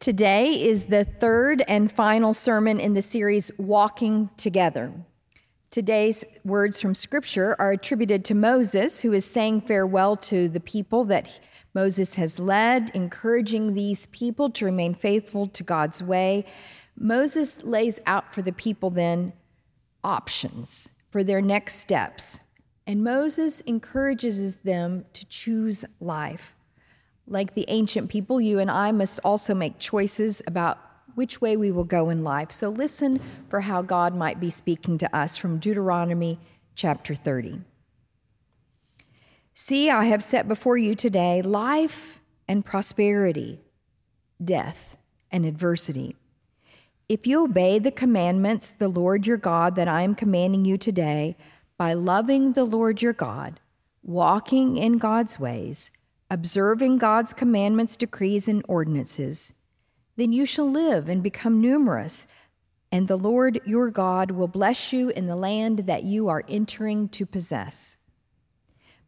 Today is the third and final sermon in the series Walking Together. Today's words from Scripture are attributed to Moses, who is saying farewell to the people that Moses has led, encouraging these people to remain faithful to God's way. Moses lays out for the people then options for their next steps, and Moses encourages them to choose life. Like the ancient people, you and I must also make choices about which way we will go in life. So listen for how God might be speaking to us from Deuteronomy chapter 30. See, I have set before you today life and prosperity, death and adversity. If you obey the commandments, the Lord your God, that I am commanding you today, by loving the Lord your God, walking in God's ways, observing God's commandments, decrees, and ordinances, then you shall live and become numerous, and the Lord your God will bless you in the land that you are entering to possess.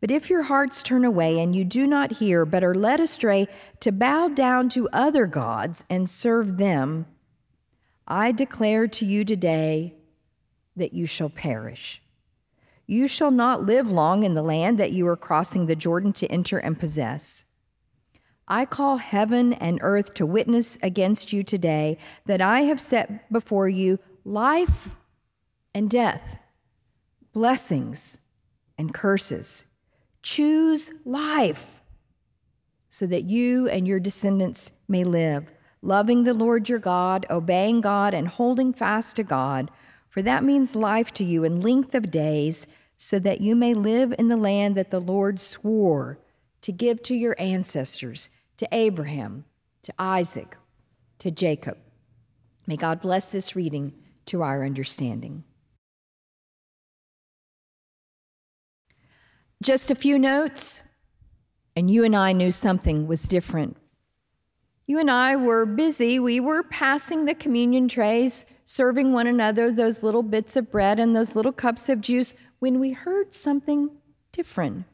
But if your hearts turn away and you do not hear, but are led astray to bow down to other gods and serve them, I declare to you today that you shall perish. You shall not live long in the land that you are crossing the Jordan to enter and possess. I call heaven and earth to witness against you today that I have set before you life and death, blessings and curses. Choose life so that you and your descendants may live, loving the Lord your God, obeying God, and holding fast to God, for that means life to you in length of days so that you may live in the land that the Lord swore to give to your ancestors, to Abraham, to Isaac, to Jacob. May God bless this reading to our understanding. Just a few notes, and you and I knew something was different you and I were busy. We were passing the communion trays, serving one another those little bits of bread and those little cups of juice when we heard something different.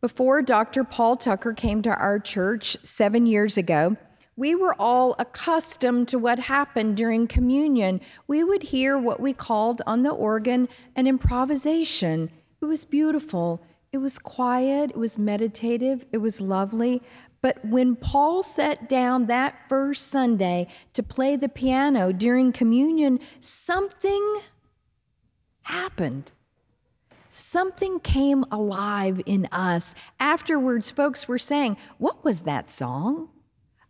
Before Dr. Paul Tucker came to our church seven years ago, we were all accustomed to what happened during communion. We would hear what we called on the organ an improvisation. It was beautiful. It was quiet. It was meditative. It was lovely. But when Paul sat down that first Sunday to play the piano during communion, something happened. Something came alive in us. Afterwards, folks were saying, What was that song?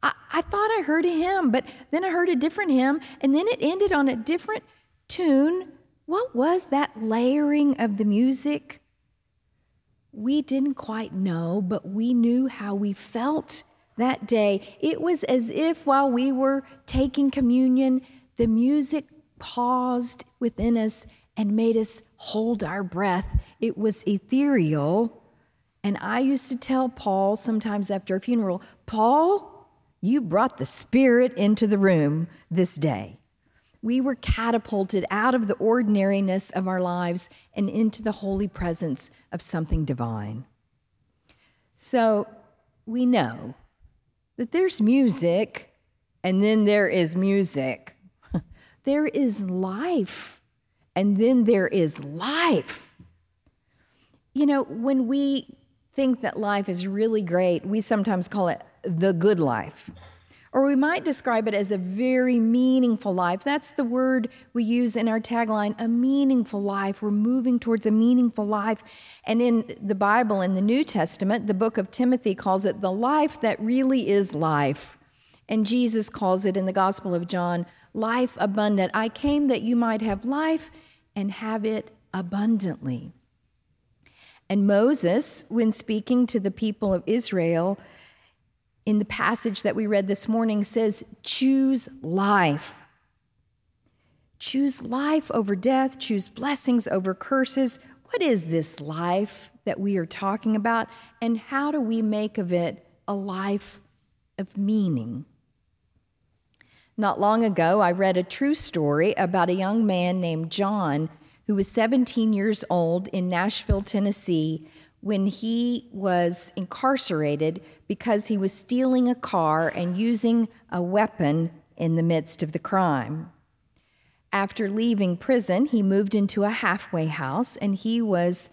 I, I, thought I heard a hymn, but then I heard a different hymn, and then it ended on a different tune. What was that layering of the music? We didn't quite know, but we knew how we felt that day. It was as if while we were taking communion, the music paused within us and made us hold our breath. It was ethereal. And I used to tell Paul sometimes after a funeral, Paul, you brought the spirit into the room this day we were catapulted out of the ordinariness of our lives and into the holy presence of something divine. So we know that there's music, and then there is music. there is life, and then there is life. You know, when we think that life is really great, we sometimes call it the good life. Or we might describe it as a very meaningful life. That's the word we use in our tagline a meaningful life. We're moving towards a meaningful life. And in the Bible, in the New Testament, the book of Timothy calls it the life that really is life. And Jesus calls it in the Gospel of John life abundant. I came that you might have life and have it abundantly. And Moses, when speaking to the people of Israel, in the passage that we read this morning says, choose life. Choose life over death, choose blessings over curses. What is this life that we are talking about, and how do we make of it a life of meaning? Not long ago, I read a true story about a young man named John who was 17 years old in Nashville, Tennessee, when he was incarcerated because he was stealing a car and using a weapon in the midst of the crime. After leaving prison, he moved into a halfway house and he was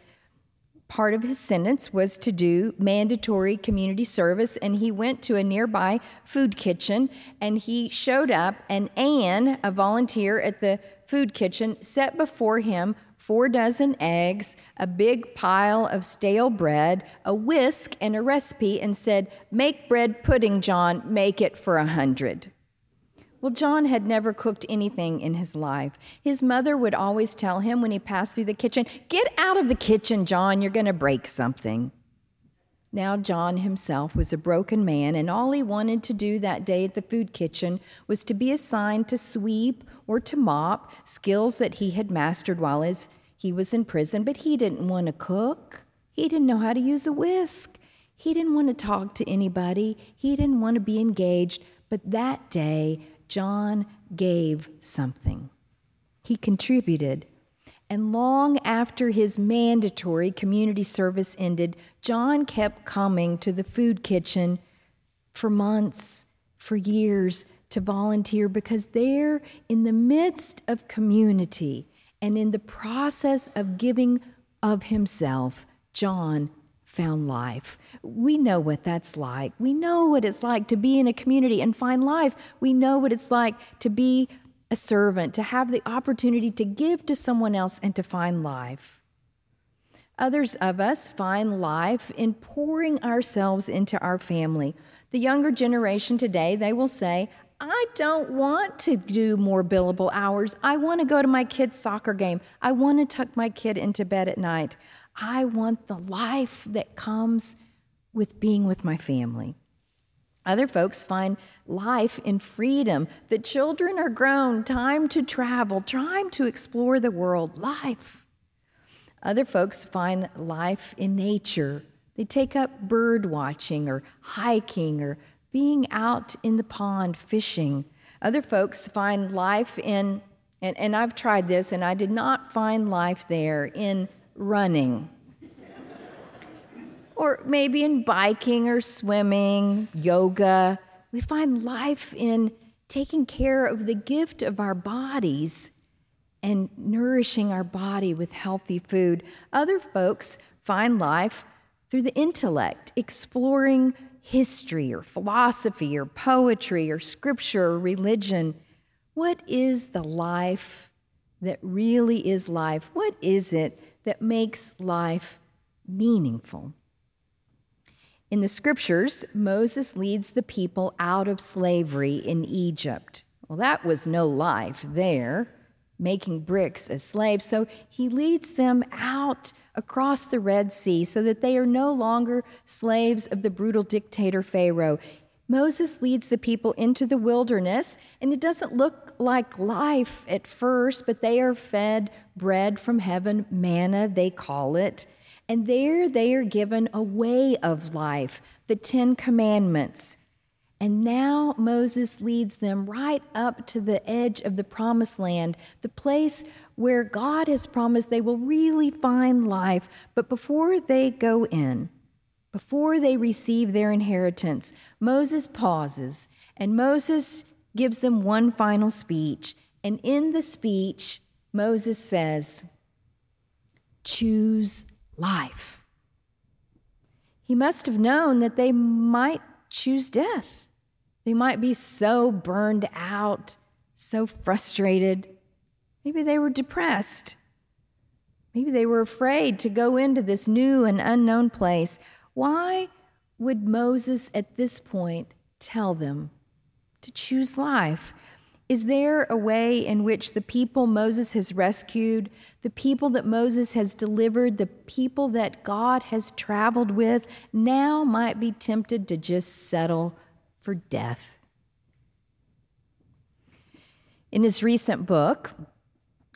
part of his sentence was to do mandatory community service and he went to a nearby food kitchen and he showed up and Anne, a volunteer at the food kitchen, set before him four dozen eggs, a big pile of stale bread, a whisk, and a recipe, and said, Make bread pudding, John, make it for a hundred. Well, John had never cooked anything in his life. His mother would always tell him when he passed through the kitchen, Get out of the kitchen, John, you're going to break something. Now, John himself was a broken man, and all he wanted to do that day at the food kitchen was to be assigned to sweep or to mop, skills that he had mastered while his, he was in prison, but he didn't want to cook. He didn't know how to use a whisk. He didn't want to talk to anybody. He didn't want to be engaged. But that day, John gave something. He contributed. And long after his mandatory community service ended, John kept coming to the food kitchen for months, for years, to volunteer because there, in the midst of community and in the process of giving of himself, John found life. We know what that's like. We know what it's like to be in a community and find life. We know what it's like to be a servant, to have the opportunity to give to someone else and to find life. Others of us find life in pouring ourselves into our family. The younger generation today, they will say, I don't want to do more billable hours. I want to go to my kid's soccer game. I want to tuck my kid into bed at night. I want the life that comes with being with my family. Other folks find life in freedom. The children are grown, time to travel, time to explore the world, life. Other folks find life in nature. They take up bird watching or hiking or being out in the pond fishing. Other folks find life in, and, and I've tried this, and I did not find life there in running. or maybe in biking or swimming, yoga. We find life in taking care of the gift of our bodies and nourishing our body with healthy food. Other folks find life through the intellect, exploring history or philosophy or poetry or scripture or religion. What is the life that really is life? What is it that makes life meaningful. In the scriptures, Moses leads the people out of slavery in Egypt. Well, that was no life there, making bricks as slaves. So he leads them out across the Red Sea so that they are no longer slaves of the brutal dictator Pharaoh. Moses leads the people into the wilderness, and it doesn't look like life at first, but they are fed bread from heaven, manna, they call it. And there they are given a way of life, the Ten Commandments. And now Moses leads them right up to the edge of the promised land, the place where God has promised they will really find life. But before they go in, before they receive their inheritance, Moses pauses and Moses gives them one final speech. And in the speech, Moses says, Choose life. He must have known that they might choose death. They might be so burned out, so frustrated. Maybe they were depressed. Maybe they were afraid to go into this new and unknown place. Why would Moses at this point tell them to choose life? Is there a way in which the people Moses has rescued, the people that Moses has delivered, the people that God has traveled with, now might be tempted to just settle for death? In his recent book,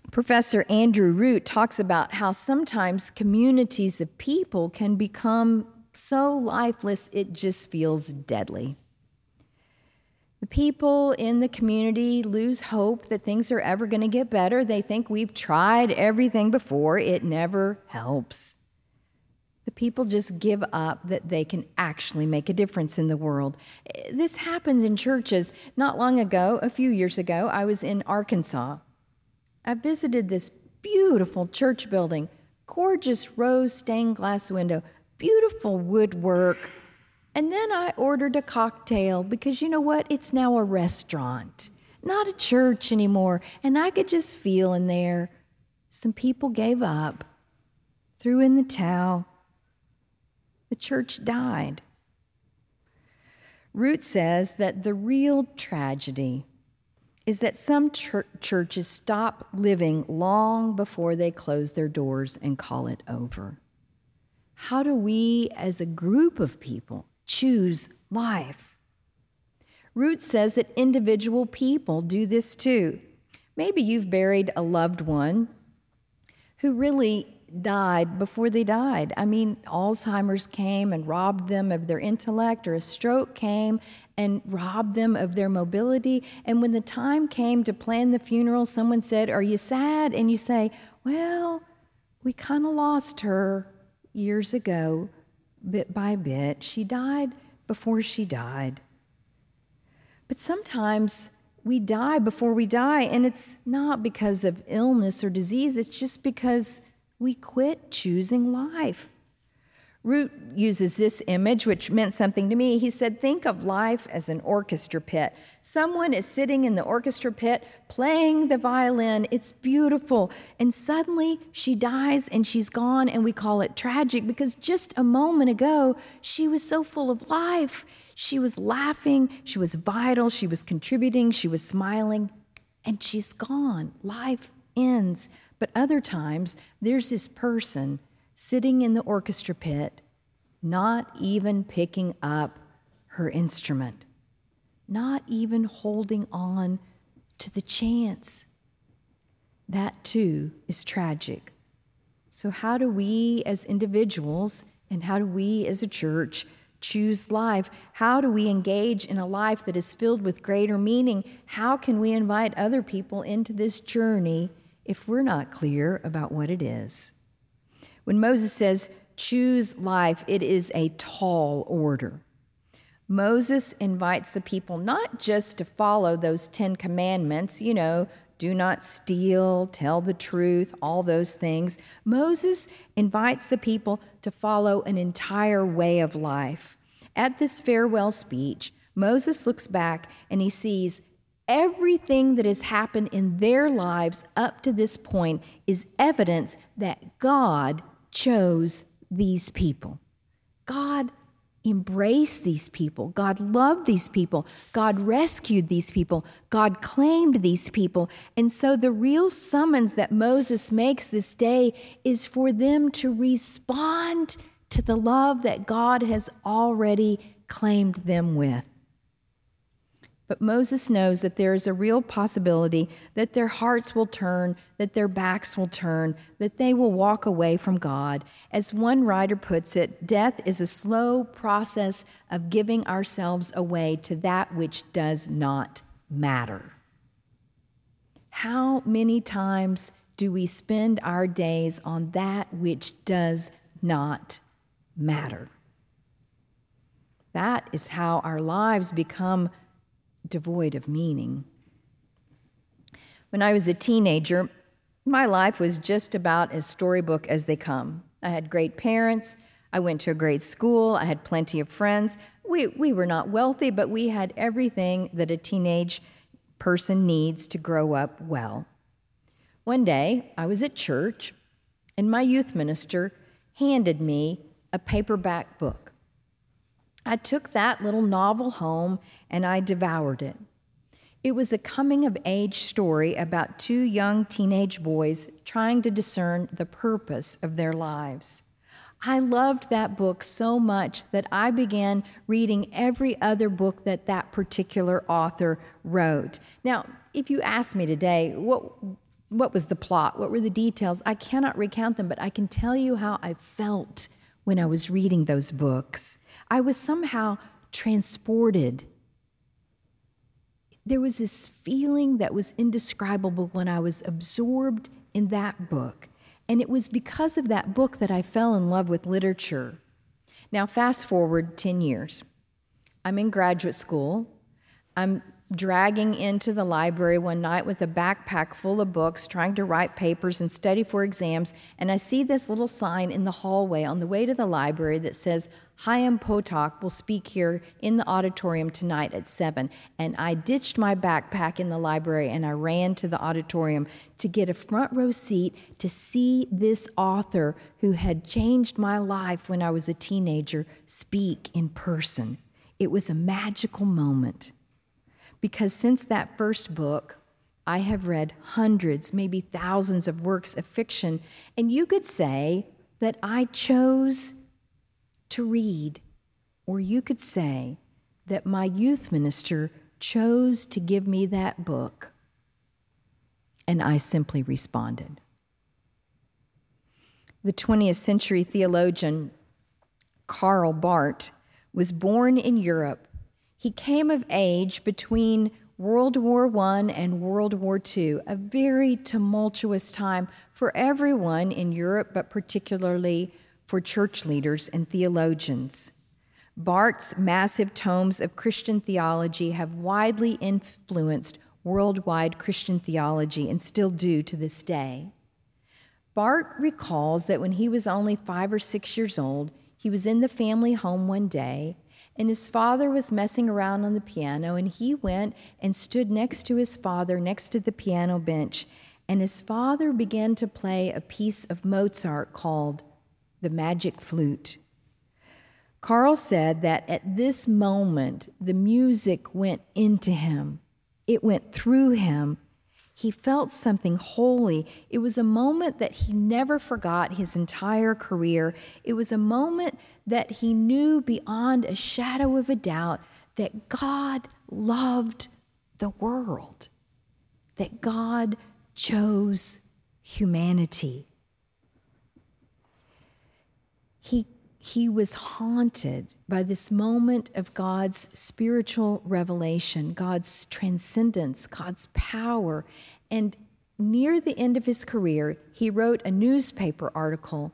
Professor Andrew Root talks about how sometimes communities of people can become so lifeless it just feels deadly. The people in the community lose hope that things are ever going to get better. They think we've tried everything before, it never helps. The People just give up that they can actually make a difference in the world. This happens in churches. Not long ago, a few years ago, I was in Arkansas. I visited this beautiful church building, gorgeous rose stained glass window, beautiful woodwork. And then I ordered a cocktail because you know what? It's now a restaurant, not a church anymore. And I could just feel in there some people gave up, threw in the towel. The church died. Root says that the real tragedy is that some churches stop living long before they close their doors and call it over. How do we, as a group of people, choose life? Root says that individual people do this too. Maybe you've buried a loved one who really died before they died. I mean, Alzheimer's came and robbed them of their intellect, or a stroke came and robbed them of their mobility. And when the time came to plan the funeral, someone said, Are you sad? And you say, Well, we kind of lost her years ago, bit by bit. She died before she died. But sometimes we die before we die, and it's not because of illness or disease, it's just because we quit choosing life. Root uses this image, which meant something to me. He said, Think of life as an orchestra pit. Someone is sitting in the orchestra pit playing the violin. It's beautiful. And suddenly she dies and she's gone, and we call it tragic because just a moment ago she was so full of life. She was laughing, she was vital, she was contributing, she was smiling, and she's gone. Life ends. But other times, there's this person sitting in the orchestra pit, not even picking up her instrument, not even holding on to the chance. That too is tragic. So, how do we as individuals and how do we as a church choose life? How do we engage in a life that is filled with greater meaning? How can we invite other people into this journey if we're not clear about what it is? When Moses says, choose life, it is a tall order. Moses invites the people not just to follow those 10 commandments, you know, do not steal, tell the truth, all those things. Moses invites the people to follow an entire way of life. At this farewell speech, Moses looks back and he sees everything that has happened in their lives up to this point is evidence that God chose these people. God embraced these people. God loved these people. God rescued these people. God claimed these people. And so the real summons that Moses makes this day is for them to respond to the love that God has already claimed them with. But Moses knows that there is a real possibility that their hearts will turn, that their backs will turn, that they will walk away from God. As one writer puts it, death is a slow process of giving ourselves away to that which does not matter. How many times do we spend our days on that which does not matter? That is how our lives become devoid of meaning. When I was a teenager, my life was just about as storybook as they come. I had great parents. I went to a great school. I had plenty of friends. We, we were not wealthy, but we had everything that a teenage person needs to grow up well. One day, I was at church, and my youth minister handed me a paperback book. I took that little novel home and I devoured it. It was a coming of age story about two young teenage boys trying to discern the purpose of their lives. I loved that book so much that I began reading every other book that that particular author wrote. Now, if you ask me today, what, what was the plot? What were the details? I cannot recount them, but I can tell you how I felt when I was reading those books. I was somehow transported. There was this feeling that was indescribable when I was absorbed in that book. And it was because of that book that I fell in love with literature. Now, fast forward 10 years. I'm in graduate school. I'm dragging into the library one night with a backpack full of books, trying to write papers and study for exams, and I see this little sign in the hallway on the way to the library that says, Chaim Potok will speak here in the auditorium tonight at 7. And I ditched my backpack in the library and I ran to the auditorium to get a front row seat to see this author who had changed my life when I was a teenager speak in person. It was a magical moment because since that first book, I have read hundreds, maybe thousands of works of fiction, and you could say that I chose to read, or you could say that my youth minister chose to give me that book, and I simply responded. The 20th century theologian Karl Barth was born in Europe he came of age between World War I and World War II, a very tumultuous time for everyone in Europe, but particularly for church leaders and theologians. Barth's massive tomes of Christian theology have widely influenced worldwide Christian theology and still do to this day. Barth recalls that when he was only five or six years old, he was in the family home one day and his father was messing around on the piano, and he went and stood next to his father, next to the piano bench. And his father began to play a piece of Mozart called The Magic Flute. Karl said that at this moment, the music went into him, it went through him, he felt something holy. It was a moment that he never forgot his entire career. It was a moment that he knew beyond a shadow of a doubt that God loved the world, that God chose humanity. He, he was haunted by this moment of God's spiritual revelation, God's transcendence, God's power. And near the end of his career, he wrote a newspaper article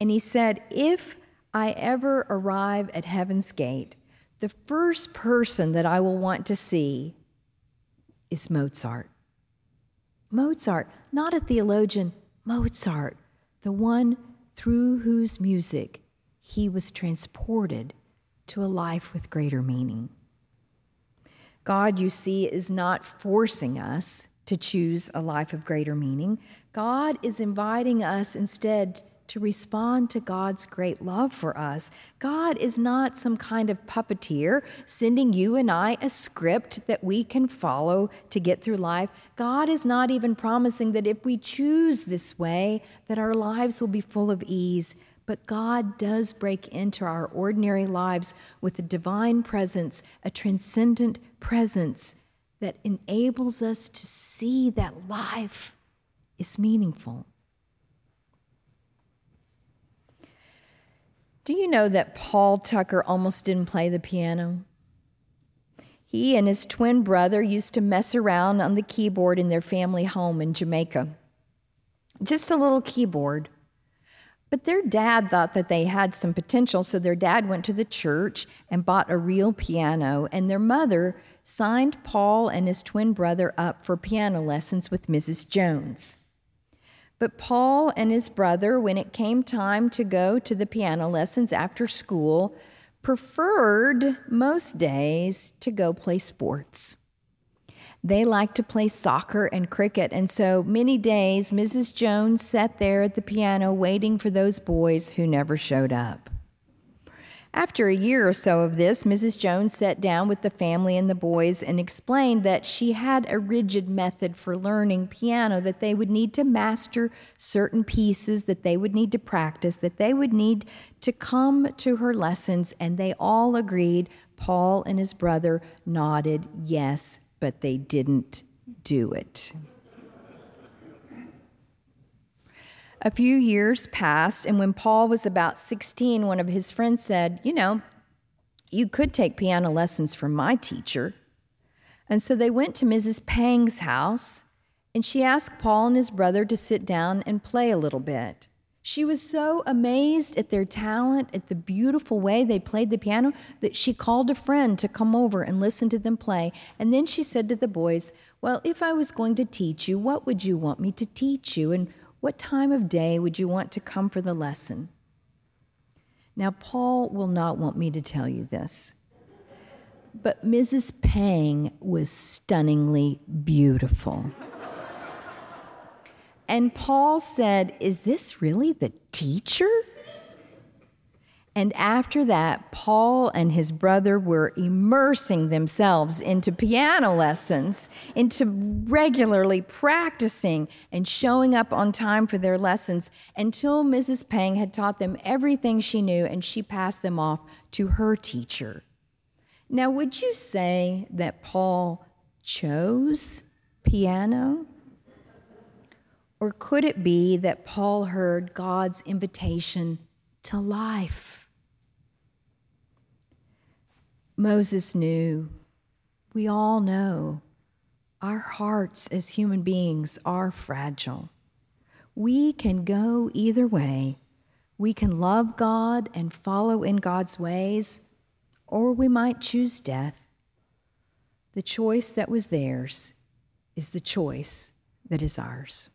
and he said, If I ever arrive at heaven's gate, the first person that I will want to see is Mozart. Mozart, not a theologian, Mozart, the one through whose music he was transported to a life with greater meaning. God, you see, is not forcing us to choose a life of greater meaning. God is inviting us instead to respond to God's great love for us. God is not some kind of puppeteer sending you and I a script that we can follow to get through life. God is not even promising that if we choose this way that our lives will be full of ease. But God does break into our ordinary lives with a divine presence, a transcendent presence that enables us to see that life is meaningful. Do you know that Paul Tucker almost didn't play the piano? He and his twin brother used to mess around on the keyboard in their family home in Jamaica. Just a little keyboard. But their dad thought that they had some potential, so their dad went to the church and bought a real piano, and their mother signed Paul and his twin brother up for piano lessons with Mrs. Jones. But Paul and his brother, when it came time to go to the piano lessons after school, preferred most days to go play sports. They liked to play soccer and cricket, and so many days Mrs. Jones sat there at the piano waiting for those boys who never showed up. After a year or so of this, Mrs. Jones sat down with the family and the boys and explained that she had a rigid method for learning piano, that they would need to master certain pieces, that they would need to practice, that they would need to come to her lessons, and they all agreed. Paul and his brother nodded yes but they didn't do it. A few years passed, and when Paul was about 16, one of his friends said, You know, you could take piano lessons from my teacher. And so they went to Mrs. Pang's house, and she asked Paul and his brother to sit down and play a little bit. She was so amazed at their talent, at the beautiful way they played the piano, that she called a friend to come over and listen to them play. And then she said to the boys, Well, if I was going to teach you, what would you want me to teach you? And what time of day would you want to come for the lesson? Now, Paul will not want me to tell you this, but Mrs. Pang was stunningly beautiful. And Paul said, Is this really the teacher? And after that, Paul and his brother were immersing themselves into piano lessons, into regularly practicing and showing up on time for their lessons until Mrs. Pang had taught them everything she knew and she passed them off to her teacher. Now, would you say that Paul chose piano? Or could it be that Paul heard God's invitation to life? Moses knew, we all know, our hearts as human beings are fragile. We can go either way. We can love God and follow in God's ways, or we might choose death. The choice that was theirs is the choice that is ours.